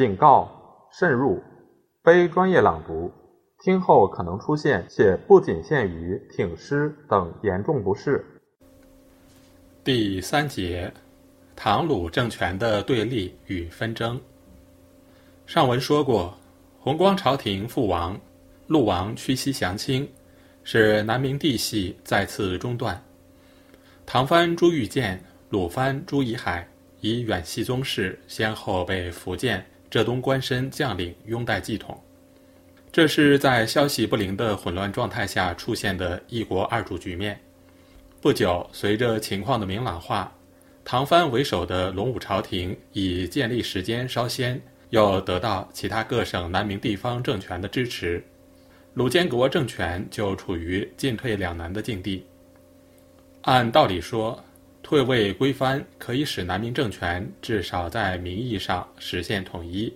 警告：慎入，非专业朗读，听后可能出现且不仅限于挺尸等严重不适。第三节，唐鲁政权的对立与纷争。上文说过，弘光朝廷覆亡，陆王屈膝降清，使南明帝系再次中断。唐藩朱玉建、鲁藩朱以海以远系宗室，先后被福建、浙东官绅将领拥戴继统。这是在消息不灵的混乱状态下出现的一国二主局面。不久，随着情况的明朗化，唐藩为首的隆武朝廷以建立时间稍先，又得到其他各省南明地方政权的支持，鲁监国政权就处于进退两难的境地。按道理说，退位归藩可以使南明政权至少在名义上实现统一。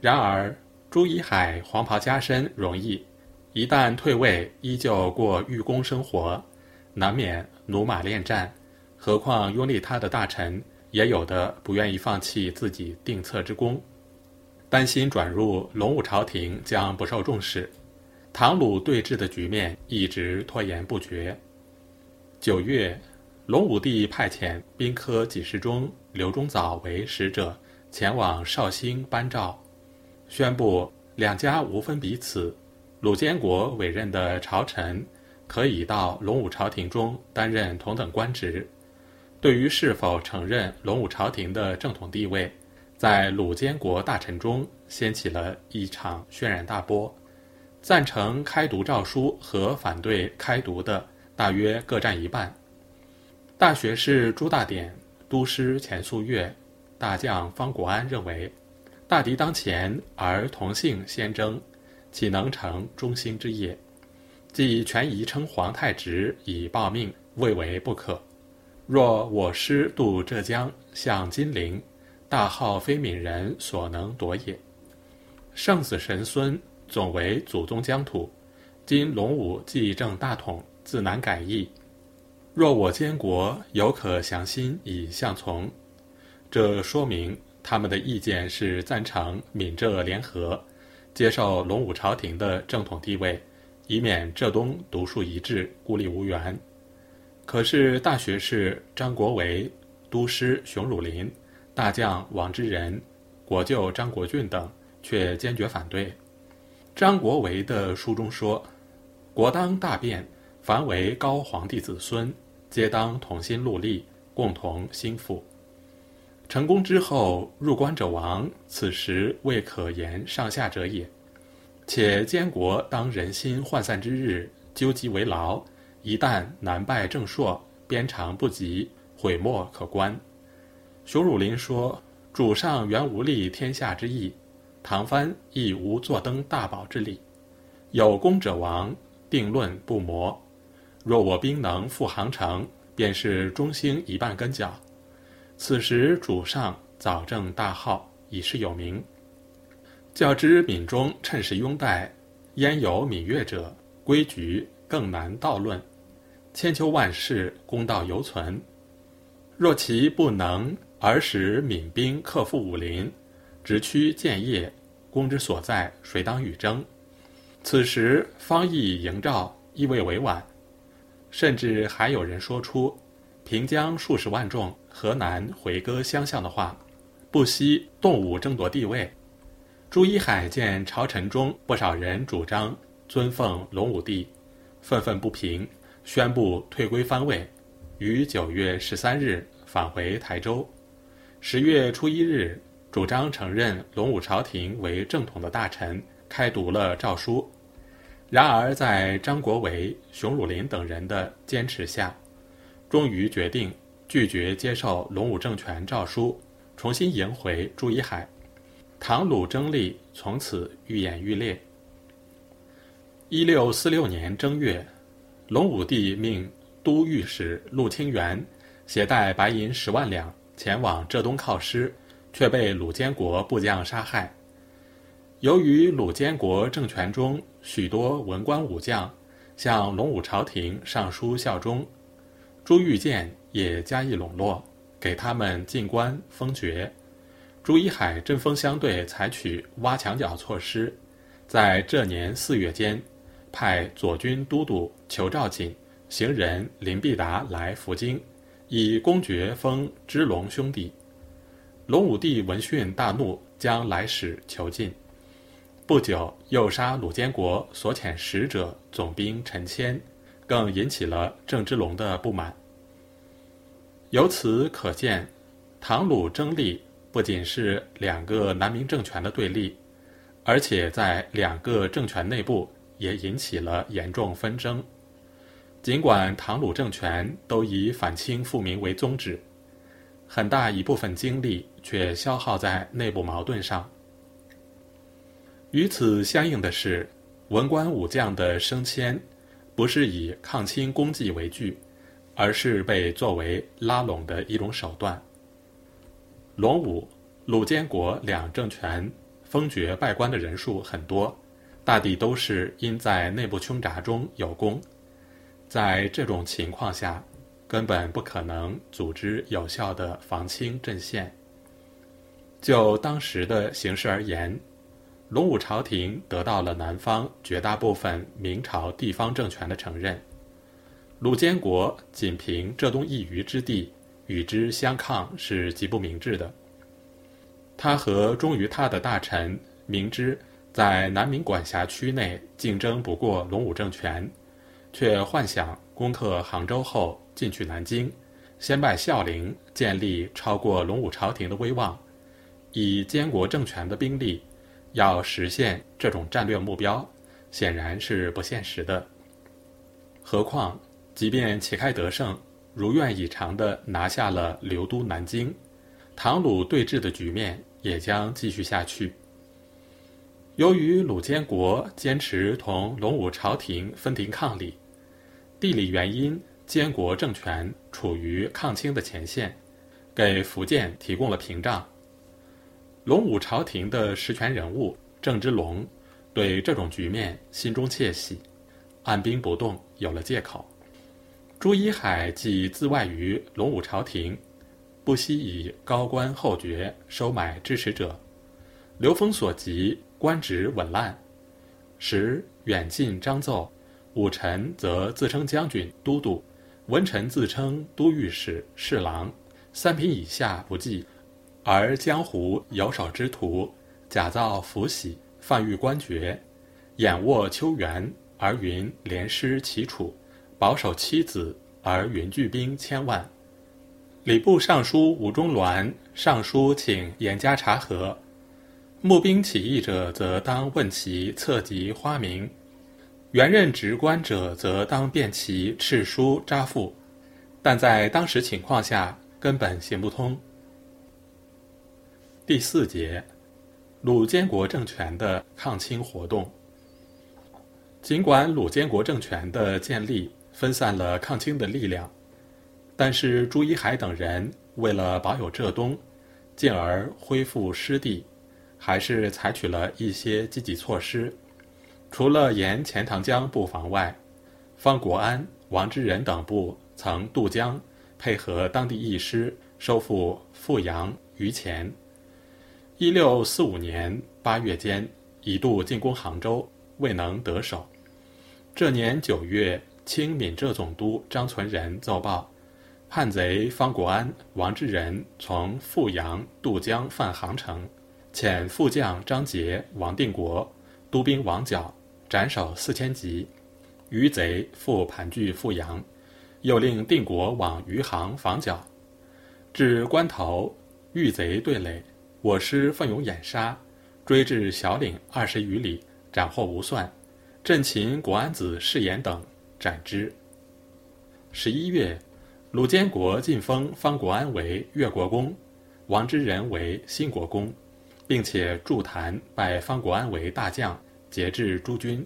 然而，朱以海黄袍加身容易，一旦退位，依旧过寓公生活。难免驽马恋战，何况拥立他的大臣也有的不愿意放弃自己定策之功，担心转入隆武朝廷将不受重视，唐鲁对峙的局面一直拖延不决。九月，隆武帝派遣兵科给事中刘忠藻为使者前往绍兴颁诏，宣布两家无分彼此，鲁监国委任的朝臣。可以到隆武朝廷中担任同等官职。对于是否承认隆武朝廷的正统地位，在鲁监国大臣中掀起了一场轩然大波。赞成开读诏书和反对开读的大约各占一半。大学士朱大典、都师钱素月、大将方国安认为，大敌当前而同姓先征，岂能成忠心之业？即权宜称皇太直以报命，未为不可。若我师渡浙江，向金陵，大号非闽人所能夺也。圣子神孙总为祖宗疆土，今隆武继正大统，自难改易。若我监国有可降心以相从，这说明他们的意见是赞成闽浙联合，接受隆武朝廷的正统地位。以免浙东独树一帜、孤立无援。可是大学士张国维、都师熊汝霖、大将王之仁、国舅张国俊等却坚决反对。张国维的书中说：“国当大变，凡为高皇帝子孙，皆当同心戮力，共同兴复。成功之后，入关者亡，此时未可言上下者也。”且监国当人心涣散之日，纠集为牢。一旦难败正朔，鞭长不及，悔莫可观。熊汝霖说：“主上原无立天下之意，唐藩亦无坐登大宝之理。有功者亡，定论不磨。若我兵能复杭城，便是中兴一半根脚。此时主上早正大号，已是有名。”较之闽中趁势拥戴，焉有闽越者？规矩更难道论。千秋万世，公道犹存。若其不能而使闽兵克复武林，直趋建业，公之所在，谁当与争？此时方义营诏，意味委婉。甚至还有人说出“平江数十万众，河南回歌相向”的话，不惜动武争夺地位。朱一海见朝臣中不少人主张尊奉隆武帝，愤愤不平，宣布退归藩位，于九月十三日返回台州。十月初一日，主张承认隆武朝廷为正统的大臣开读了诏书。然而，在张国维、熊汝霖等人的坚持下，终于决定拒绝接受隆武政权诏书，重新迎回朱一海。唐鲁争利从此愈演愈烈。一六四六年正月，隆武帝命都御史陆清源携带白银十万两前往浙东犒师，却被鲁监国部将杀害。由于鲁监国政权中许多文官武将向隆武朝廷上书效忠，朱玉建也加以笼络，给他们进官封爵。朱一海针锋相对，采取挖墙脚措施，在这年四月间，派左军都督裘兆锦、行人林必达来福京，以公爵封支龙兄弟。隆武帝闻讯大怒，将来使囚禁。不久，又杀鲁监国所遣使者总兵陈谦，更引起了郑芝龙的不满。由此可见，唐鲁争利不仅是两个南明政权的对立，而且在两个政权内部也引起了严重纷争。尽管唐鲁政权都以反清复明为宗旨，很大一部分精力却消耗在内部矛盾上。与此相应的是，文官武将的升迁，不是以抗清功绩为据。而是被作为拉拢的一种手段。隆武、鲁监国两政权封爵拜官的人数很多，大抵都是因在内部凶杂中有功。在这种情况下，根本不可能组织有效的防清阵线。就当时的形势而言，隆武朝廷得到了南方绝大部分明朝地方政权的承认。鲁监国仅凭浙东一隅之地与之相抗是极不明智的。他和忠于他的大臣明知在南明管辖区内竞争不过隆武政权，却幻想攻克杭州后进取南京，先拜孝陵，建立超过隆武朝廷的威望。以监国政权的兵力，要实现这种战略目标，显然是不现实的。何况。即便旗开得胜，如愿以偿地拿下了流都南京，唐鲁对峙的局面也将继续下去。由于鲁监国坚持同隆武朝廷分庭抗礼，地理原因，监国政权处于抗清的前线，给福建提供了屏障。隆武朝廷的实权人物郑芝龙对这种局面心中窃喜，按兵不动，有了借口。朱一海既自外于隆武朝廷，不惜以高官厚爵收买支持者。刘封所及，官职稳烂，时远近张奏，武臣则自称将军、都督，文臣自称都御史、侍郎，三品以下不计。而江湖有手之徒，假造福喜，贩誉官爵，眼握秋元，而云连师齐楚。保守妻子而云聚兵千万，礼部尚书吴中鸾上书请严加查核，募兵起义者则当问其策籍花名，原任职官者则当辨其敕书札付，但在当时情况下根本行不通。第四节，鲁监国政权的抗清活动。尽管鲁监国政权的建立。分散了抗清的力量，但是朱一海等人为了保有浙东，进而恢复失地，还是采取了一些积极措施。除了沿钱塘江布防外，方国安、王之仁等部曾渡江，配合当地义师收复富阳、榆钱。一六四五年八月间，一度进攻杭州，未能得手。这年九月。清闽浙总督张存仁奏报，叛贼方国安、王志仁从富阳渡江犯杭城，遣副将张杰、王定国督兵王角斩首四千级，余贼复盘踞富阳，又令定国往余杭防剿。至关头，遇贼对垒，我师奋勇掩杀，追至小岭二十余里，斩获无算，镇擒国安子誓言等。斩之。十一月，鲁监国晋封方国安为越国公，王之仁为新国公，并且筑坛拜方国安为大将，节制诸军。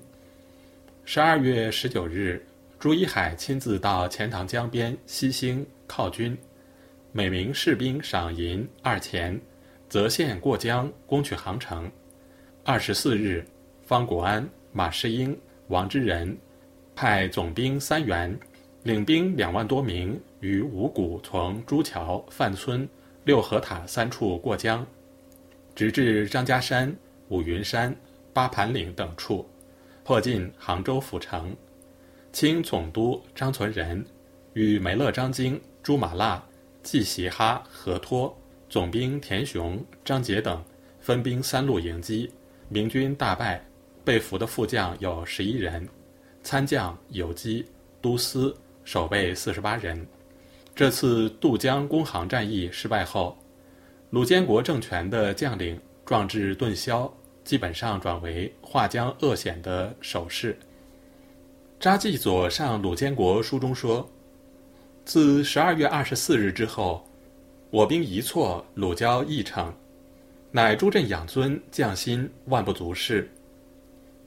十二月十九日，朱一海亲自到钱塘江边西兴犒军，每名士兵赏银二钱，泽县过江攻取杭城。二十四日，方国安、马士英、王之仁。派总兵三员，领兵两万多名，于五谷从朱桥、范村、六合塔三处过江。直至张家山、五云山、八盘岭等处，迫近杭州府城。清总督张存仁与梅勒张经、朱马剌、季喜哈、何托、总兵田雄、张杰等分兵三路迎击，明军大败，被俘的副将有十一人，参将、游击、都司、守备四十八人。这次渡江攻杭战役失败后，鲁监国政权的将领壮志顿消，基本上转为划江扼险的守势。查济佐上鲁监国书中说：“自十二月二十四日之后，我兵一挫，鲁交一城，乃诸镇养尊，将心万不足恃。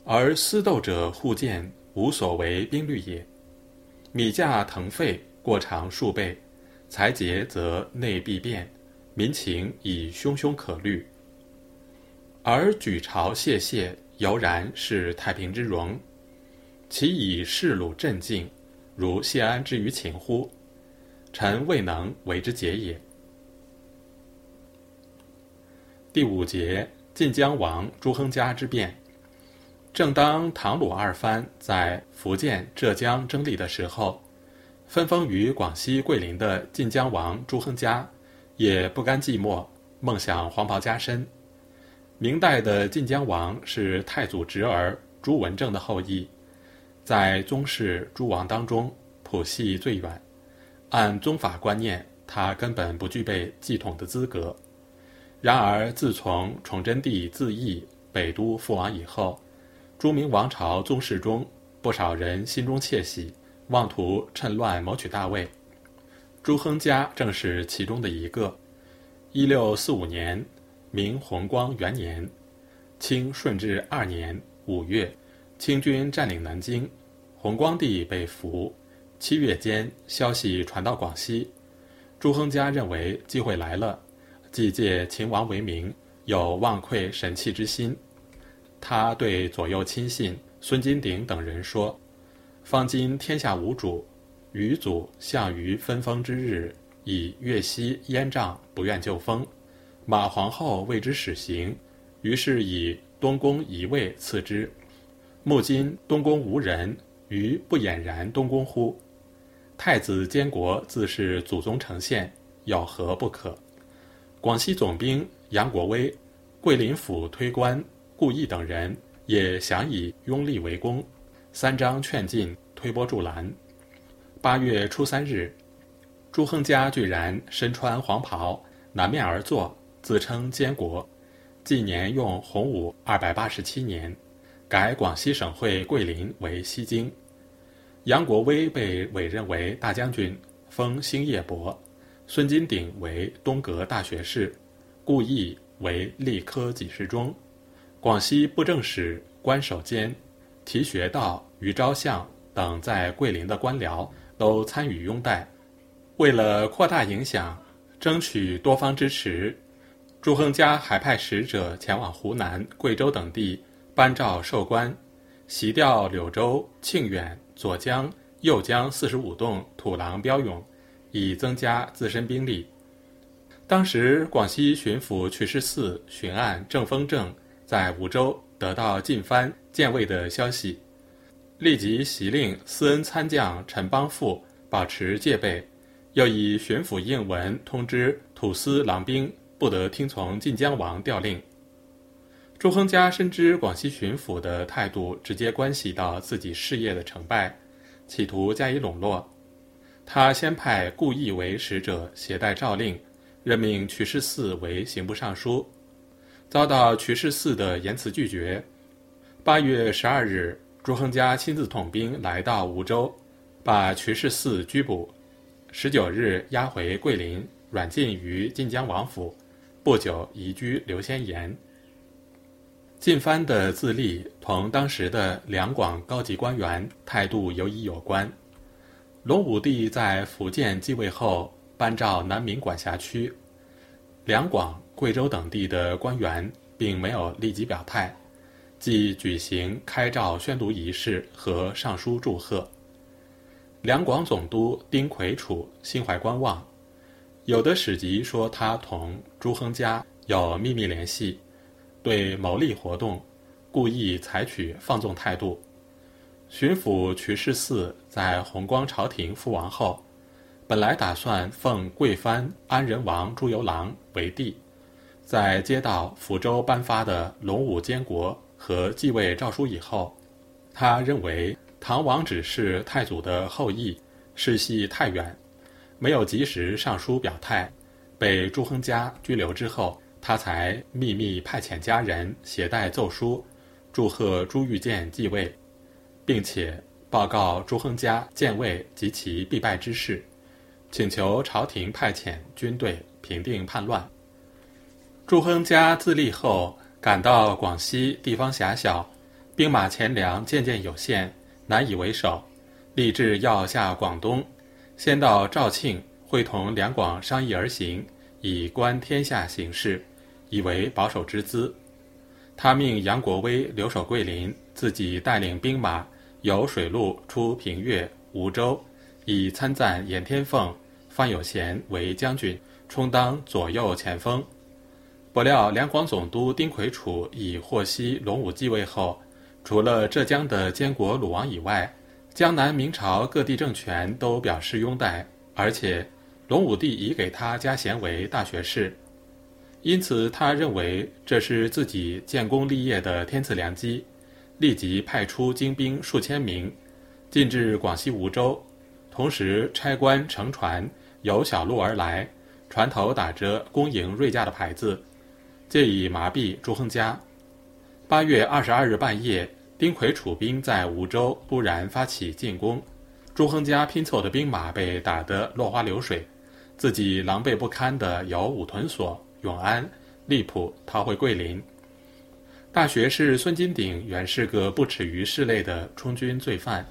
而私斗者互见，无所为兵律也。米价腾沸，过长数倍；财竭则内必变，民情已汹汹可虑。而举朝谢谢，犹然是太平之荣。”其以士鲁镇静，如谢安之于秦乎？臣未能为之解也。第五节，晋江王朱亨嘉之变。正当唐鲁二藩在福建、浙江争利的时候，分封于广西桂林的晋江王朱亨嘉也不甘寂寞，梦想黄袍加身。明代的晋江王是太祖侄儿朱文正的后裔。在宗室诸王当中，谱系最远。按宗法观念，他根本不具备继统的资格。然而，自从崇祯帝自缢北都覆亡以后，朱明王朝宗室中不少人心中窃喜，妄图趁乱谋取大位。朱亨嘉正是其中的一个。一六四五年，明弘光元年，清顺治二年五月。清军占领南京，弘光帝被俘。七月间，消息传到广西，朱亨嘉认为机会来了，既借秦王为名，有忘馈神器之心。他对左右亲信孙金鼎等人说：“方今天下无主，余祖项羽分封之日，以越西燕帐，不愿就封。马皇后为之始行，于是以东宫一位赐之。”目今东宫无人，余不俨然东宫乎？太子监国自是祖宗承献，有何不可？广西总兵杨国威、桂林府推官顾毅等人也想以拥立为功，三张劝进，推波助澜。八月初三日，朱亨嘉居然身穿黄袍，南面而坐，自称监国。纪年用洪武二百八十七年。改广西省会桂林为西京，杨国威被委任为大将军，封兴业伯；孙金鼎为东阁大学士，顾毅为吏科给事中，广西布政使关守坚、提学道、于昭相等在桂林的官僚都参与拥戴。为了扩大影响，争取多方支持，朱亨嘉还派使者前往湖南、贵州等地。颁诏授官，袭调柳州、庆远、左江、右江四十五洞土狼标勇，以增加自身兵力。当时广西巡抚曲世嗣巡按郑丰正在梧州得到晋藩建魏的消息，立即袭令司恩参将陈邦富保持戒备，又以巡抚应文通知土司郎兵不得听从晋江王调令。朱亨嘉深知广西巡抚的态度直接关系到自己事业的成败，企图加以笼络。他先派顾毅为使者携带诏令，任命瞿世嗣为刑部尚书，遭到瞿世嗣的严词拒绝。八月十二日，朱亨嘉亲自统兵来到梧州，把瞿世嗣拘捕。十九日押回桂林，软禁于晋江王府，不久移居刘仙岩。晋藩的自立同当时的两广高级官员态度尤以有关。隆武帝在福建继位后，颁诏南明管辖区，两广、贵州等地的官员并没有立即表态，即举行开诏宣读仪式和上书祝贺。两广总督丁魁楚心怀观望，有的史籍说他同朱亨嘉有秘密联系，对牟利活动故意采取放纵态度。巡抚瞿世嗣在弘光朝廷覆亡后，本来打算奉贵藩安仁王朱由榔为帝，在接到福州颁发的龙武监国和继位诏书以后，他认为唐王只是太祖的后裔，世系太远，没有及时上书表态，被朱亨嘉拘留之后。他才秘密派遣家人携带奏书，祝贺朱玉建继位，并且报告朱亨嘉建位及其必败之事，请求朝廷派遣军队平定叛乱。朱亨嘉自立后，感到广西地方狭小，兵马钱粮渐渐有限，难以为守，立志要下广东，先到肇庆会同两广商议而行，以观天下形势。以为保守之资，他命杨国威留守桂林，自己带领兵马由水路出平越、梧州，以参赞严天凤、范有贤为将军，充当左右前锋。不料两广总督丁魁楚已获悉龙武继位后，除了浙江的监国鲁王以外，江南明朝各地政权都表示拥戴，而且龙武帝已给他加衔为大学士。因此，他认为这是自己建功立业的天赐良机，立即派出精兵数千名，进至广西梧州，同时差官乘船由小路而来，船头打着“恭迎瑞驾”的牌子，借以麻痹朱亨嘉。八月二十二日半夜，丁魁楚兵在梧州突然发起进攻，朱亨嘉拼凑的兵马被打得落花流水，自己狼狈不堪地由武屯所。永安、荔浦逃回桂林。大学士孙金鼎原是个不耻于世类的充军罪犯，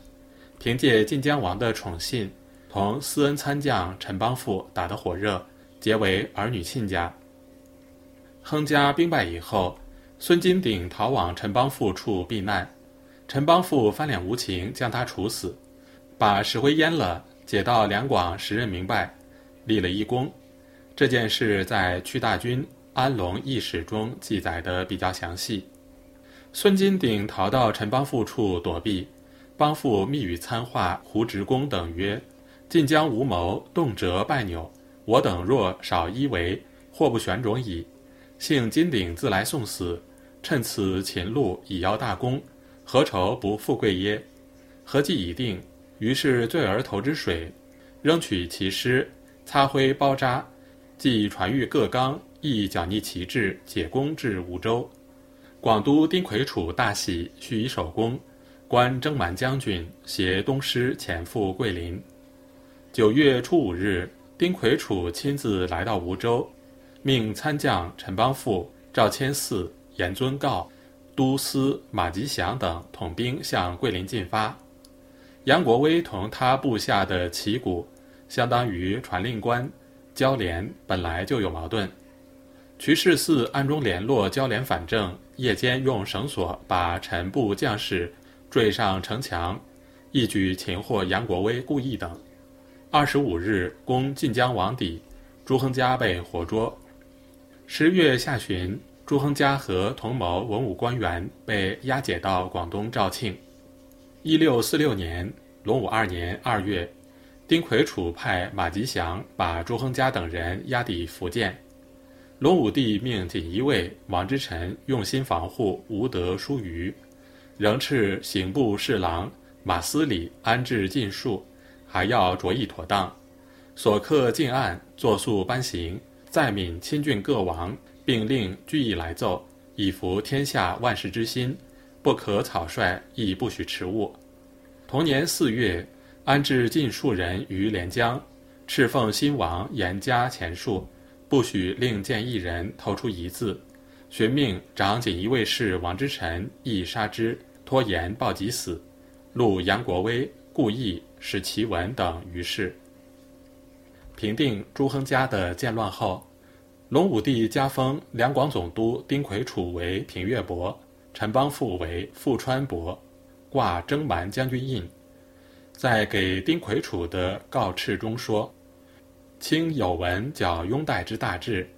凭借晋江王的宠信，同思恩参将陈邦富打得火热，结为儿女亲家。亨家兵败以后，孙金鼎逃往陈邦富处避难，陈邦富翻脸无情，将他处死，把石灰淹了，解到两广时任明白，立了一功。这件事在屈大军安龙驿史中记载的比较详细。孙金鼎逃到陈邦富处躲避，邦富密语参话胡职公等曰：“晋江无谋，动辄败扭，我等若少一为，祸不旋踵矣。幸金鼎自来送死，趁此秦路以邀大功，何愁不富贵耶？”合计已定，于是醉而投之水，仍取其尸，擦灰包扎。即传谕各纲，亦剿逆其志，解功至梧州。广都丁魁楚大喜，续以首功，官征蛮将军，携东师前赴桂林。九月初五日，丁魁楚亲自来到梧州，命参将陈邦富、赵谦嗣、严尊告、都司马吉祥等统兵向桂林进发。杨国威同他部下的旗鼓，相当于传令官。交联本来就有矛盾，瞿世嗣暗中联络交联反正，夜间用绳索把陈部将士坠上城墙，一举擒获杨国威、顾义等。二十五日攻晋江王邸，朱亨嘉被活捉。十月下旬，朱亨嘉和同谋文武官员被押解到广东肇庆。一六四六年隆武二年二月。丁魁楚派马吉祥把朱亨嘉等人押抵福建，隆武帝命锦衣卫王之臣用心防护，无得疏虞，仍敕刑部侍郎马思礼安置禁术，还要着意妥当。所刻禁案作速颁行，再闽亲郡各王，并令具意来奏，以服天下万世之心，不可草率，亦不许迟误。同年四月。安置禁术人于连江，敕奉新王严加前述，不许另见一人投出一字。寻命长锦衣卫士王之臣亦杀之，拖延报即死。录杨国威、顾义、史其文等于是。平定朱亨嘉的建乱后，隆武帝加封两广总督丁魁楚为平越伯，陈邦富为富川伯，挂征蛮将军印。在给丁魁楚的告敕中说：“卿有文剿拥戴之大志，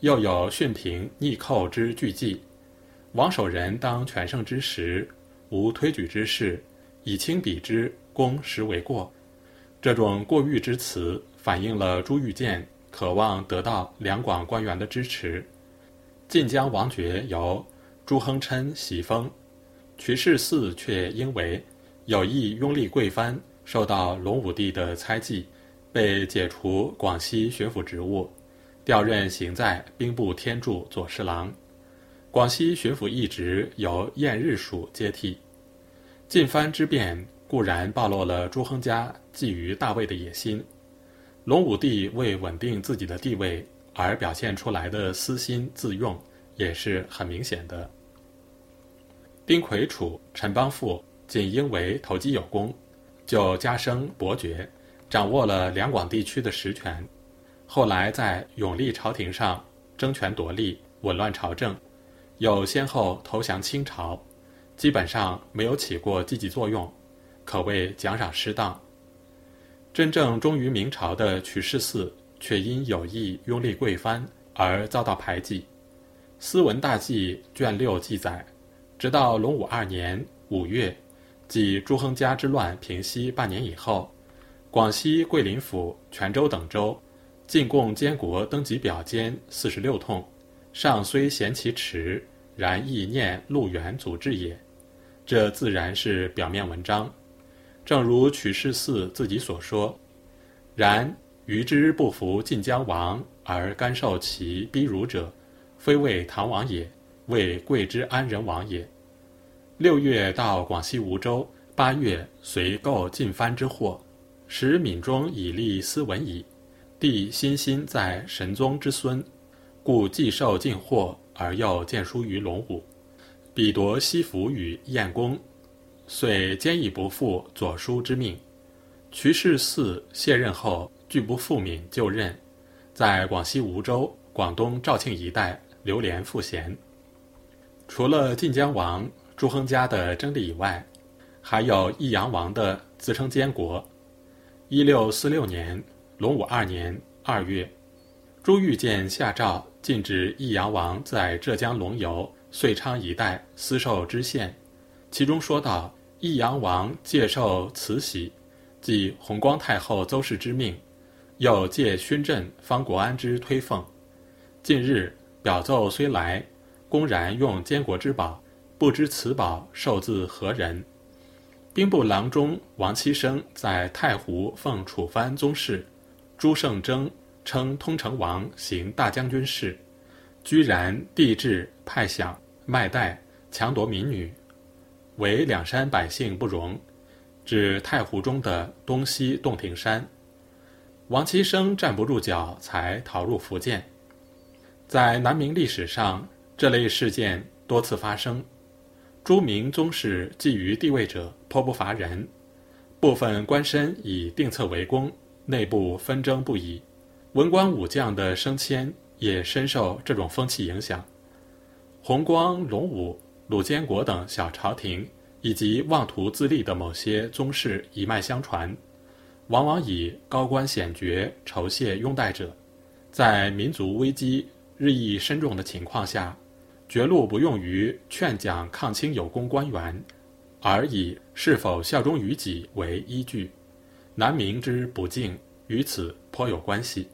又有训平逆寇之巨计。王守仁当全胜之时，无推举之事，以轻比之，功实为过。这种过誉之词，反映了朱玉建渴望得到两广官员的支持。晋江王爵由朱亨琛袭封，瞿世嗣却因为有意拥立贵藩，受到隆武帝的猜忌，被解除广西巡抚职务，调任行在兵部天柱左侍郎。广西巡抚一职由晏日署接替。晋藩之变。固然暴露了朱亨家觊觎大位的野心，隆武帝为稳定自己的地位而表现出来的私心自用也是很明显的。丁魁楚、陈邦富仅因为投机有功，就加升伯爵，掌握了两广地区的实权。后来在永历朝廷上争权夺利，紊乱朝政，又先后投降清朝，基本上没有起过积极作用。可谓奖赏失当。真正忠于明朝的瞿世嗣，却因有意拥立贵藩而遭到排挤。《斯文大纪》卷六记载，直到隆武二年五月，即朱亨家之乱平息半年以后，广西桂林府、泉州等州，进贡监国登记表间四十六通，上虽嫌其迟，然亦念陆远祖制也。这自然是表面文章。正如曲世嗣自己所说：“然余之不服晋江王而甘受其逼辱者，非为唐王也，为贵之安仁王也。”六月到广西梧州，八月随购进藩之货，使闽中以立斯文矣。帝心心在神宗之孙，故既受进货，而又见书于龙武，彼夺西服与晏公。遂坚毅不负左书之命，瞿世嗣卸任后拒不复闽就任，在广西梧州、广东肇庆一带流连赋闲。除了晋江王朱亨家的争利以外，还有益阳王的自称监国。一六四六年，隆武二年二月，朱玉建下诏禁止益阳王在浙江龙游、遂昌一带私授知县。其中说道：“益阳王借受慈禧，即弘光太后邹氏之命，又借勋镇方国安之推奉。近日表奏虽来，公然用监国之宝，不知此宝受自何人。”兵部郎中王期生在太湖奉楚藩宗室，朱胜征称通城王行大将军事，居然帝制派饷卖带，强夺民女。为两山百姓不容，指太湖中的东西洞庭山。王其生站不住脚，才逃入福建。在南明历史上，这类事件多次发生。朱明宗室觊觎地位者颇不乏人，部分官绅以定策为功，内部纷争不已。文官武将的升迁也深受这种风气影响。弘光、隆武。鲁监国等小朝廷，以及妄图自立的某些宗室一脉相传，往往以高官显爵酬谢拥戴者，在民族危机日益深重的情况下，绝路不用于劝讲抗清有功官员，而以是否效忠于己为依据，南明之不敬与此颇有关系。